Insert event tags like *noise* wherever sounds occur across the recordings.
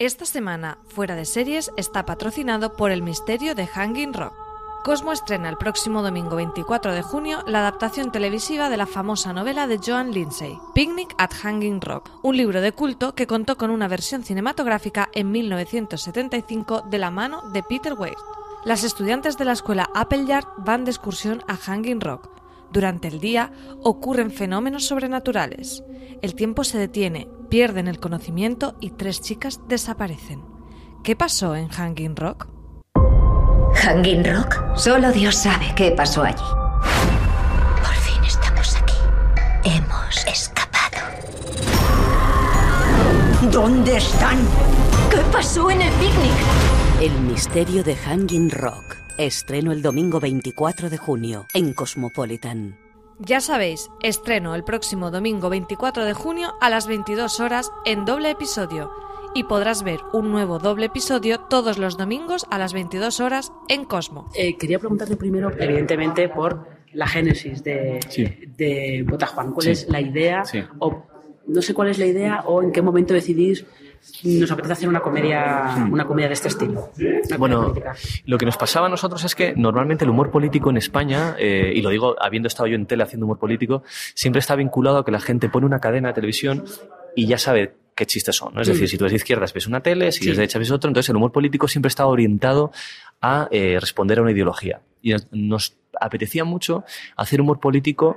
Esta semana, Fuera de Series está patrocinado por El Misterio de Hanging Rock. Cosmo estrena el próximo domingo 24 de junio la adaptación televisiva de la famosa novela de Joan Lindsay, Picnic at Hanging Rock, un libro de culto que contó con una versión cinematográfica en 1975 de la mano de Peter Weir. Las estudiantes de la escuela Appleyard van de excursión a Hanging Rock. Durante el día ocurren fenómenos sobrenaturales. El tiempo se detiene, pierden el conocimiento y tres chicas desaparecen. ¿Qué pasó en Hanging Rock? Hanging Rock. Solo Dios sabe qué pasó allí. Por fin estamos aquí. Hemos escapado. ¿Dónde están? ¿Qué pasó en el picnic? El misterio de Hanging Rock. Estreno el domingo 24 de junio en Cosmopolitan. Ya sabéis, estreno el próximo domingo 24 de junio a las 22 horas en doble episodio. Y podrás ver un nuevo doble episodio todos los domingos a las 22 horas en Cosmo. Eh, quería preguntarte primero, evidentemente, por la génesis de, Sí. de Bota Juan. ¿Cuál Sí. es la idea? Sí. O no sé cuál es la idea o en qué momento decidís nos apetece hacer una comedia, una comedia de este estilo. Bueno, política. lo que nos pasaba a nosotros es que normalmente el humor político en España, eh, y lo digo habiendo estado yo en tele haciendo humor político, siempre está vinculado a que la gente pone una cadena de televisión y ya sabe qué chistes son. ¿no? Es decir, Mm. si tú eres de izquierdas ves una tele, si Sí. eres de derecha ves otro, entonces el humor político siempre está orientado a eh, responder a una ideología. Y nos apetecía mucho hacer humor político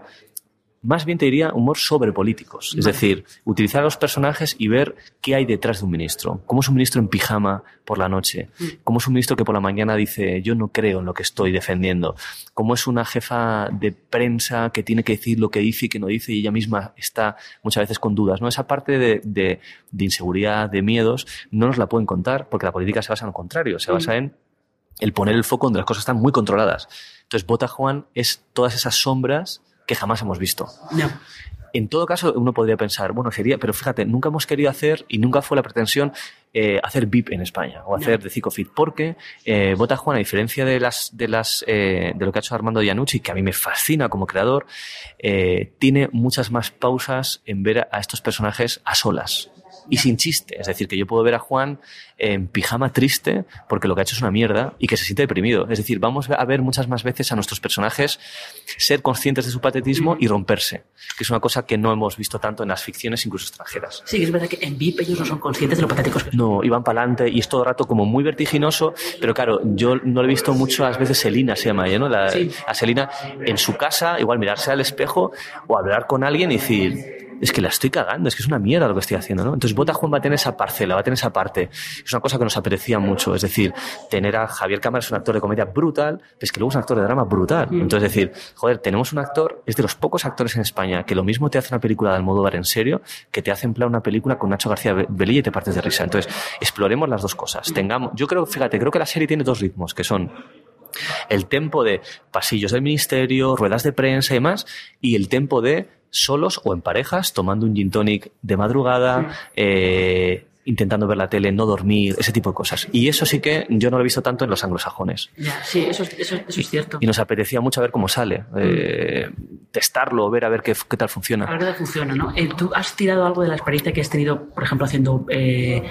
más bien te diría humor sobre políticos. Es decir, utilizar a los personajes y ver qué hay detrás de un ministro. ¿Cómo es un ministro en pijama por la noche? Mm. ¿Cómo es un ministro que por la mañana dice yo no creo en lo que estoy defendiendo? ¿Cómo es una jefa de prensa que tiene que decir lo que dice y que no dice y ella misma está muchas veces con dudas? ¿no? Esa parte de, de- de inseguridad, de miedos, no nos la pueden contar porque la política se basa en lo contrario, se Mm. basa en el poner el foco donde las cosas están muy controladas. Entonces, Bota Juan es todas esas sombras que jamás hemos visto. No. En todo caso, uno podría pensar, bueno, sería, pero fíjate, nunca hemos querido hacer y nunca fue la pretensión eh, hacer VIP en España o hacer de Fit, porque eh, Bota Juan, a diferencia de las de las eh, de lo que ha hecho Armando Iannucci, que a mí me fascina como creador, eh, tiene muchas más pausas en ver a estos personajes a solas y sin chiste. Es decir, que yo puedo ver a Juan en pijama triste porque lo que ha hecho es una mierda y que se siente deprimido. Es decir, vamos a ver muchas más veces a nuestros personajes ser conscientes de su patetismo y romperse, que es una cosa que no hemos visto tanto en las ficciones, incluso extranjeras. Sí, es verdad que en VIP ellos no son conscientes de lo patéticos que son. No, iban para adelante y es todo el rato como muy vertiginoso, pero claro, yo no lo he visto muchas veces Selina, se llama ella, ¿no? La- Sí. A Selina en su casa, igual mirarse al espejo o hablar con alguien y decir, es que la estoy cagando, es que es una mierda lo que estoy haciendo, ¿no? Entonces Bota Juan va a tener esa parcela, va a tener esa parte. Es una cosa que nos apetecía mucho, es decir, tener a Javier Cámara es un actor de comedia brutal, pero es que luego es un actor de drama brutal. Entonces decir, joder, tenemos un actor, es de los pocos actores en España que lo mismo te hace una película de Almodóvar en serio que te hace en plan una película con Nacho García Belilla y te partes de risa. Entonces, exploremos las dos cosas. Tengamos, yo creo, fíjate, creo que la serie tiene dos ritmos, que son el tempo de pasillos del ministerio, ruedas de prensa y demás, y el tempo de solos o en parejas, tomando un gin tonic de madrugada, eh, intentando ver la tele, no dormir, ese tipo de cosas. Y eso sí que yo no lo he visto tanto en los anglosajones. Ya, sí, eso, es- eso, eso es cierto. Y nos apetecía mucho ver cómo sale, eh, testarlo, ver a ver qué, qué tal A funciona. ver qué tal funciona, ¿no? Eh, ¿Tú has tirado algo de la experiencia que has tenido, por ejemplo, haciendo eh,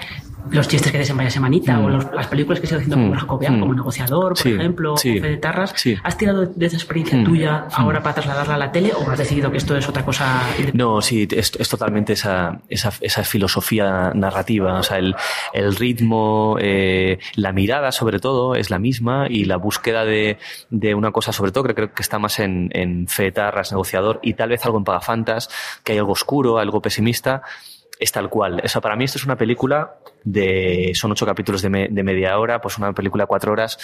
los chistes que hacen vaya semanita o los- las películas que se haciendo Mm. con Jacobian, Mm. como Negociador, por Sí, ejemplo, sí. o Fe de Tarras. Sí. ¿Has tirado de esa experiencia Mm. tuya ahora para trasladarla a la tele o has decidido que esto es otra cosa? No, sí, es, es totalmente esa, esa, esa filosofía narrativa. O sea, el, el ritmo, eh, la mirada sobre todo es la misma y la búsqueda de, de una cosa sobre todo creo, creo que está más en, en Fetarras, negociador y tal vez algo en Pagafantas, que hay algo oscuro, algo pesimista. Es tal cual. Eso para mí esto es una película de, son ocho capítulos de, de media hora, pues una película de cuatro horas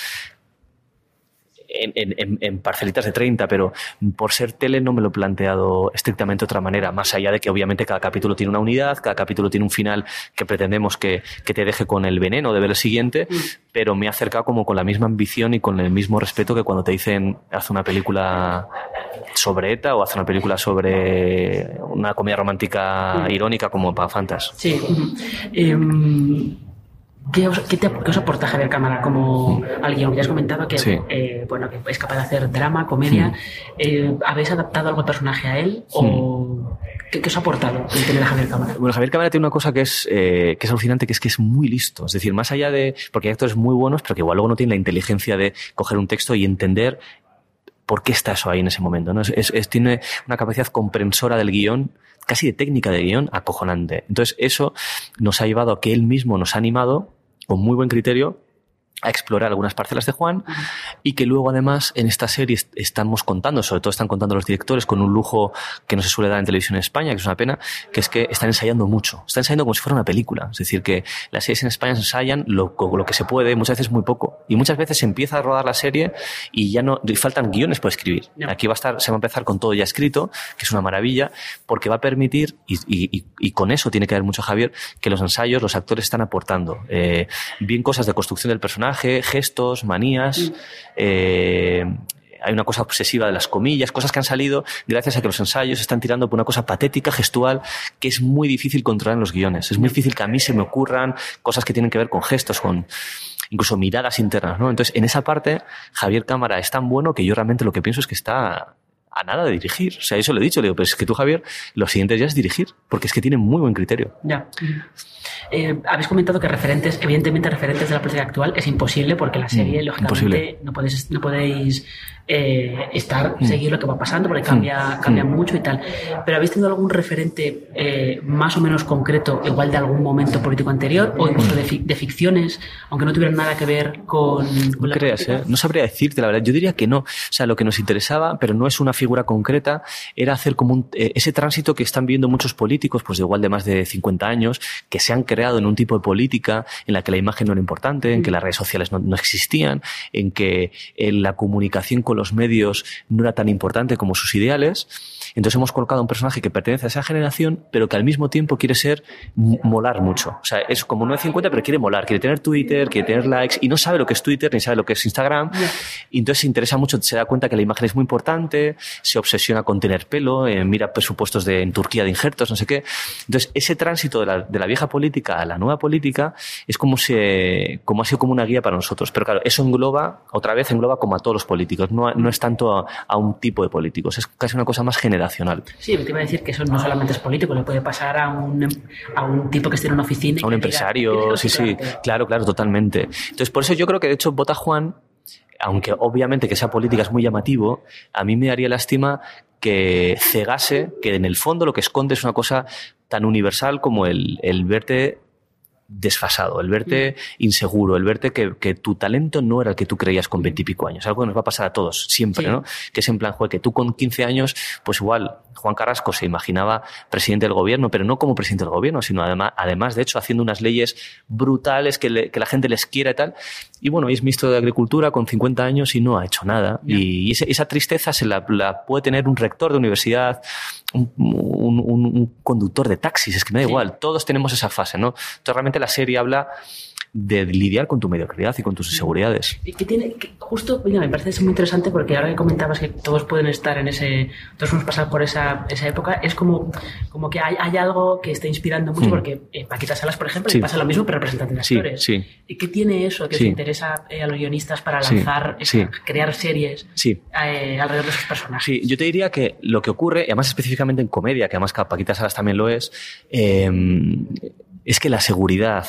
en, en- en- parcelitas de 30, pero por ser tele no me lo he planteado estrictamente de otra manera, más allá de que obviamente cada capítulo tiene una unidad, cada capítulo tiene un final que pretendemos que, que te deje con el veneno de ver el siguiente, pero me he acercado como con la misma ambición y con el mismo respeto que cuando te dicen haz una película sobre ETA o haz una película sobre una comedia romántica irónica como Pagafantas. Sí. ujú. Em, ¿Qué os, qué te- qué os aporta Javier Cámara como alguien? Ya has comentado que, Sí. eh, bueno, que es capaz de hacer drama, comedia. Mm. Eh, ¿Habéis adaptado algo al personaje a él? ¿O qué, qué os ha aportado el tener a Javier Cámara? Bueno, Javier Cámara tiene una cosa que es, eh, que es alucinante, que es que es muy listo. Es decir, más allá de. Porque hay actores muy buenos, pero que igual luego no tienen la inteligencia de coger un texto y entender por qué está eso ahí en ese momento. ¿no? Es, es- es- tiene una capacidad comprensora del guion, casi de técnica de guion, acojonante. Entonces, eso nos ha llevado a que él mismo nos ha animado, con muy buen criterio, a explorar algunas parcelas de Juan y que luego además en esta serie est- estamos contando, sobre todo están contando los directores con un lujo que no se suele dar en televisión en España, que es una pena, que es que están ensayando mucho, están ensayando como si fuera una película, es decir, que las series en España se ensayan lo, lo que se puede, muchas veces muy poco, y muchas veces se empieza a rodar la serie y ya no, y faltan guiones por escribir. Ya. Aquí va a estar, se va a empezar con todo ya escrito, que es una maravilla, porque va a permitir, y, y- y- y con eso tiene que ver mucho Javier, que los ensayos, los actores están aportando, eh, bien cosas de construcción del personaje, gestos, manías, eh, hay una cosa obsesiva de las comillas, cosas que han salido gracias a que los ensayos están tirando por una cosa patética, gestual, que es muy difícil controlar en los guiones. Es muy difícil que a mí se me ocurran cosas que tienen que ver con gestos, con incluso miradas internas, ¿no? Entonces, en esa parte, Javier Cámara es tan bueno que yo realmente lo que pienso es que está a nada de dirigir. O sea, eso lo he dicho, le digo, pero es que tú, Javier, lo siguiente ya es dirigir, porque es que tiene muy buen criterio. Ya. Eh, habéis comentado que referentes, evidentemente referentes de la política actual es imposible porque la serie, Mm, lógicamente, imposible. no podéis, no podéis eh, estar, Mm. seguir lo que va pasando porque cambia, cambia mucho y tal. Pero ¿habéis tenido algún referente eh, más o menos concreto, igual de algún momento político anterior o incluso de, fic- de ficciones, aunque no tuvieran nada que ver con, con No la creas. No sabría decirte la verdad. Yo diría que no. O sea, lo que nos interesaba, pero no es una figura concreta, era hacer como un- eh, ese tránsito que están viendo muchos políticos, pues de igual de más de 50 años, que se han creado en un tipo de política en la que la imagen no era importante, en que las redes sociales no, no existían, en que eh, la comunicación con los medios no era tan importante como sus ideales. Entonces hemos colocado un personaje que pertenece a esa generación, pero que al mismo tiempo quiere ser molar mucho. O sea, es como 950, pero quiere molar, quiere tener Twitter, quiere tener likes y no sabe lo que es Twitter ni sabe lo que es Instagram. Y entonces se interesa mucho, se da cuenta que la imagen es muy importante, se obsesiona con tener pelo, eh, mira presupuestos de, en Turquía de injertos, no sé qué. Entonces ese tránsito de la, de la vieja política a la nueva política es como, se, como ha sido como una guía para nosotros. Pero claro, eso engloba, otra vez engloba como a todos los políticos, no, no es tanto a, a un tipo de políticos, es casi una cosa más generacional. Sí, te iba a decir que eso no solamente es político, le puede pasar a un, a un tipo que esté en una oficina. A un diga, empresario, "Tienes sí, sí, quedarte". claro, claro, totalmente. Entonces, por eso yo creo que de hecho Vota Juan, aunque obviamente que sea política es muy llamativo, a mí me daría lástima que cegase, que en el fondo lo que esconde es una cosa tan universal como el, el verte desfasado, el verte inseguro, el verte que, que tu talento no era el que tú creías con veintipico años. Algo que nos va a pasar a todos, siempre, Sí. ¿no? Que es en plan, joder, que tú con 15 años, pues igual, Juan Carrasco se imaginaba presidente del gobierno, pero no como presidente del gobierno, sino además, además de hecho, haciendo unas leyes brutales que, le- que la gente les quiera y tal. Y bueno, es ministro de Agricultura con 50 años y no ha hecho nada. Y esa tristeza se la, la puede tener un rector de universidad, un, un- un- un conductor de taxis, es que me da Sí. igual, todos tenemos esa fase, ¿no? Entonces realmente la serie habla de lidiar con tu mediocridad y con tus inseguridades. Y que tiene, que justo, mira, me parece eso muy interesante porque ahora que comentabas que todos pueden estar en ese, todos hemos pasado por esa, esa época, es como, como que hay, hay algo que está inspirando mucho Mm. porque eh, Paquita Salas, por ejemplo, Sí. le pasa lo mismo, pero representante de Sí, actores. sí. ¿Y qué tiene eso que os interesa eh, a los guionistas para lanzar, esa- crear series Sí. eh, alrededor de esos personajes? Sí, yo te diría que lo que ocurre, y además específicamente en comedia, que además Paquita Salas también lo es, eh, es que la seguridad,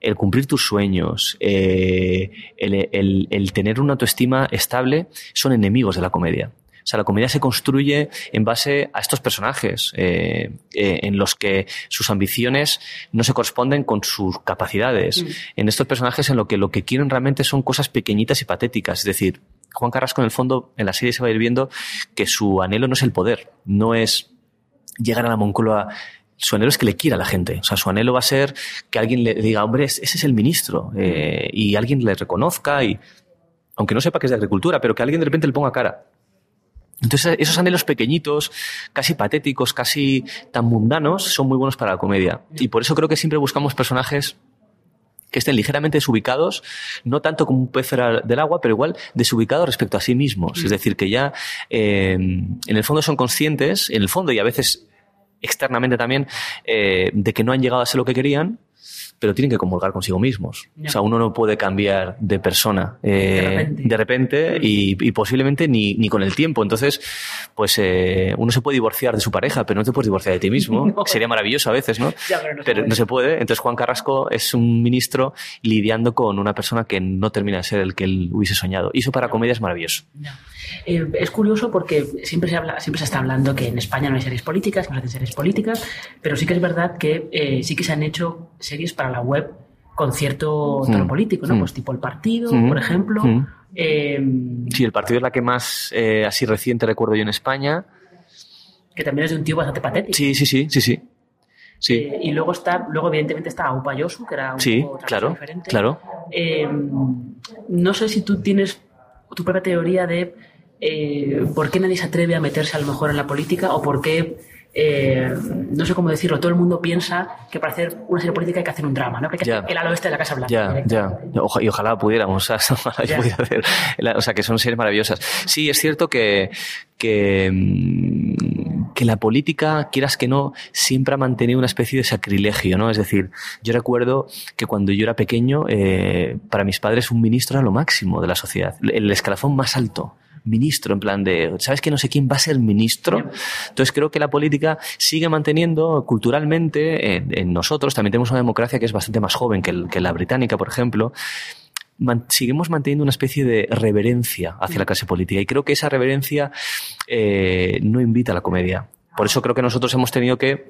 el cumplir tus sueños, eh, el, tener una autoestima estable, son enemigos de la comedia. O sea, la comedia se construye en base a estos personajes, eh, eh, en los que sus ambiciones no se corresponden con sus capacidades. Mm. En estos personajes en lo que lo que quieren realmente son cosas pequeñitas y patéticas. Es decir, Juan Carrasco en el fondo, en la serie se va a ir viendo que su anhelo no es el poder, no es llegar a la Moncloa su anhelo es que le quiera a la gente. O sea, su anhelo va a ser que alguien le diga, hombre, ese es el ministro, eh, y alguien le reconozca, y aunque no sepa que es de agricultura, pero que alguien de repente le ponga cara. Entonces, esos anhelos pequeñitos, casi patéticos, casi tan mundanos, son muy buenos para la comedia. Y por eso creo que siempre buscamos personajes que estén ligeramente desubicados, no tanto como un pez del agua, pero igual desubicados respecto a sí mismos. Es decir, que ya eh, en el fondo son conscientes, en el fondo y a veces externamente también, eh, de que no han llegado a ser lo que querían, pero tienen que comulgar consigo mismos. O sea, uno no puede cambiar de persona eh, de repente, y, posiblemente ni, ni, con el tiempo. Entonces, pues eh, uno se puede divorciar de su pareja, pero no te puedes divorciar de ti mismo. *laughs* Sería maravilloso a veces, ¿no? pero, no, se, puede. Entonces, Juan Carrasco es un ministro lidiando con una persona que no termina de ser el que él hubiese soñado. Y eso para comedia es maravilloso. Eh, es curioso porque siempre se, habla, siempre se está hablando que en España no hay series políticas, que no se hacen series políticas, pero sí que es verdad que eh, sí que se han hecho series para la web con cierto tono político, ¿no? Pues tipo El Partido, por ejemplo. Em, sí, El Partido es la que más eh, así reciente recuerdo yo en España. Que también es de un tío bastante patético. Sí, sí, sí, sí, sí. Sí. y luego está, luego evidentemente está Aupa Yosu, que era un sí, claro, diferente. Claro. Em, no sé si tú tienes tu propia teoría de eh, por qué nadie se atreve a meterse a lo mejor en la política o por qué, eh, no sé cómo decirlo, todo el mundo piensa que para hacer una serie política hay que hacer un drama, ¿no? Que hay que hacer el al oeste de la Casa Blanca. Ya, ya. y ojalá pudiéramos, *laughs* o sea, hacer, o sea, que son series maravillosas. Sí, es cierto que, que, mm, que la política, quieras que no, siempre ha mantenido una especie de sacrilegio, ¿no? Es decir, yo recuerdo que cuando yo era pequeño, eh, para mis padres un ministro era lo máximo de la sociedad, el escalafón más alto ministro, en plan de, ¿sabes que no sé quién va a ser ministro? Entonces creo que la política sigue manteniendo culturalmente en, nosotros, también tenemos una democracia que es bastante más joven que, la británica, por ejemplo, seguimos manteniendo una especie de reverencia hacia la clase política y creo que esa reverencia eh, no invita a la comedia. Por eso creo que nosotros hemos tenido que,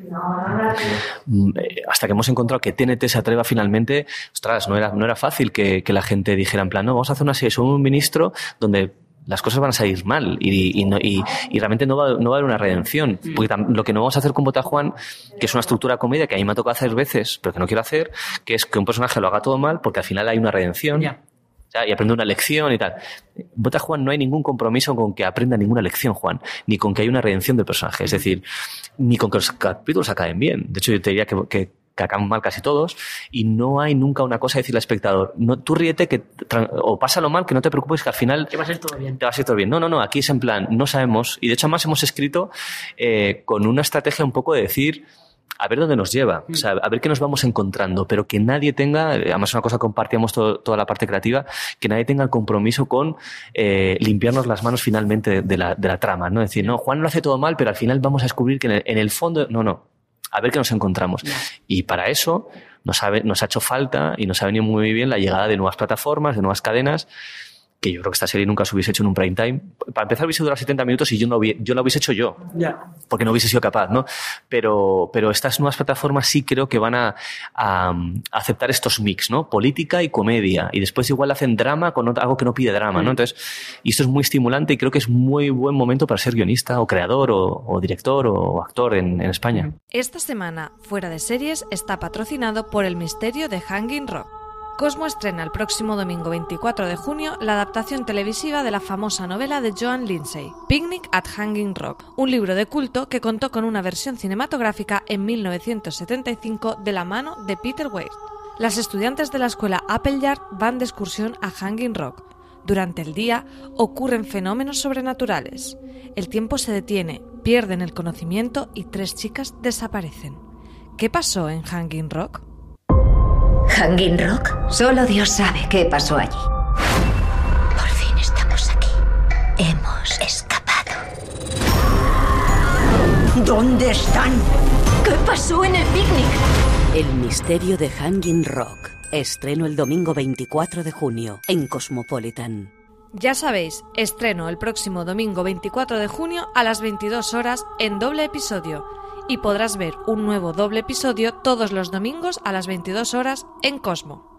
mm, eh, hasta que hemos encontrado que TNT se atreva finalmente, ostras, no era, no era fácil que, que la gente dijera en plan, no, vamos a hacer una serie sobre un ministro donde las cosas van a salir mal y, y, realmente no va, no va, a haber una redención. Mm. Porque lo que no vamos a hacer con Bota Juan, que es una estructura de comedia que a mí me ha tocado hacer veces, pero que no quiero hacer, que es que un personaje lo haga todo mal porque al final hay una redención. y aprende una lección y tal. Bota Juan no hay ningún compromiso con que aprenda ninguna lección, Juan, ni con que haya una redención del personaje. Es decir, ni con que los capítulos acaben bien. De hecho, yo te diría que que acaban mal casi todos, y no hay nunca una cosa de decirle al espectador, no, tú ríete que, o pásalo mal, que no te preocupes, que al final... Te va a ser todo bien. Te va a ser todo bien. No, no, no, aquí es en plan, no sabemos, y de hecho además hemos escrito eh, con una estrategia un poco de decir, a ver dónde nos lleva, o sea, a ver qué nos vamos encontrando, pero que nadie tenga, además una cosa que compartíamos toda la parte creativa, que nadie tenga el compromiso con eh, limpiarnos las manos finalmente de la, de la, trama, ¿no? Es decir, no, Juan lo hace todo mal, pero al final vamos a descubrir que en el, en el fondo, no, no, a ver qué nos encontramos. Y para eso nos ha, nos ha hecho falta y nos ha venido muy bien la llegada de nuevas plataformas, de nuevas cadenas que yo creo que esta serie nunca se hubiese hecho en un prime time. Para empezar hubiese durado 70 minutos y yo no yo la hubiese hecho yo. Ya. Porque no hubiese sido capaz, ¿no? Pero, pero estas nuevas plataformas sí creo que van a, a, aceptar estos mix, ¿no? Política y comedia. Y después igual hacen drama con algo que no pide drama, ¿no? Entonces, y esto es muy estimulante y creo que es muy buen momento para ser guionista o creador o, director o actor en, en España. Esta semana, Fuera de Series, está patrocinado por El Misterio de Hanging Rock. Cosmo estrena el próximo domingo 24 de junio la adaptación televisiva de la famosa novela de Joan Lindsay, Picnic at Hanging Rock, un libro de culto que contó con una versión cinematográfica en 1975 de la mano de Peter Weir. Las estudiantes de la escuela Appleyard van de excursión a Hanging Rock. Durante el día ocurren fenómenos sobrenaturales. El tiempo se detiene, pierden el conocimiento y tres chicas desaparecen. ¿Qué pasó en Hanging Rock? Hanging Rock. Solo Dios sabe qué pasó allí. Por fin estamos aquí. Hemos escapado. ¿Dónde están? ¿Qué pasó en el picnic? El misterio de Hanging Rock. Estreno el domingo 24 de junio en Cosmopolitan. Ya sabéis, estreno el próximo domingo 24 de junio a las 22 horas en doble episodio y podrás ver un nuevo doble episodio todos los domingos a las 22 horas en Cosmo.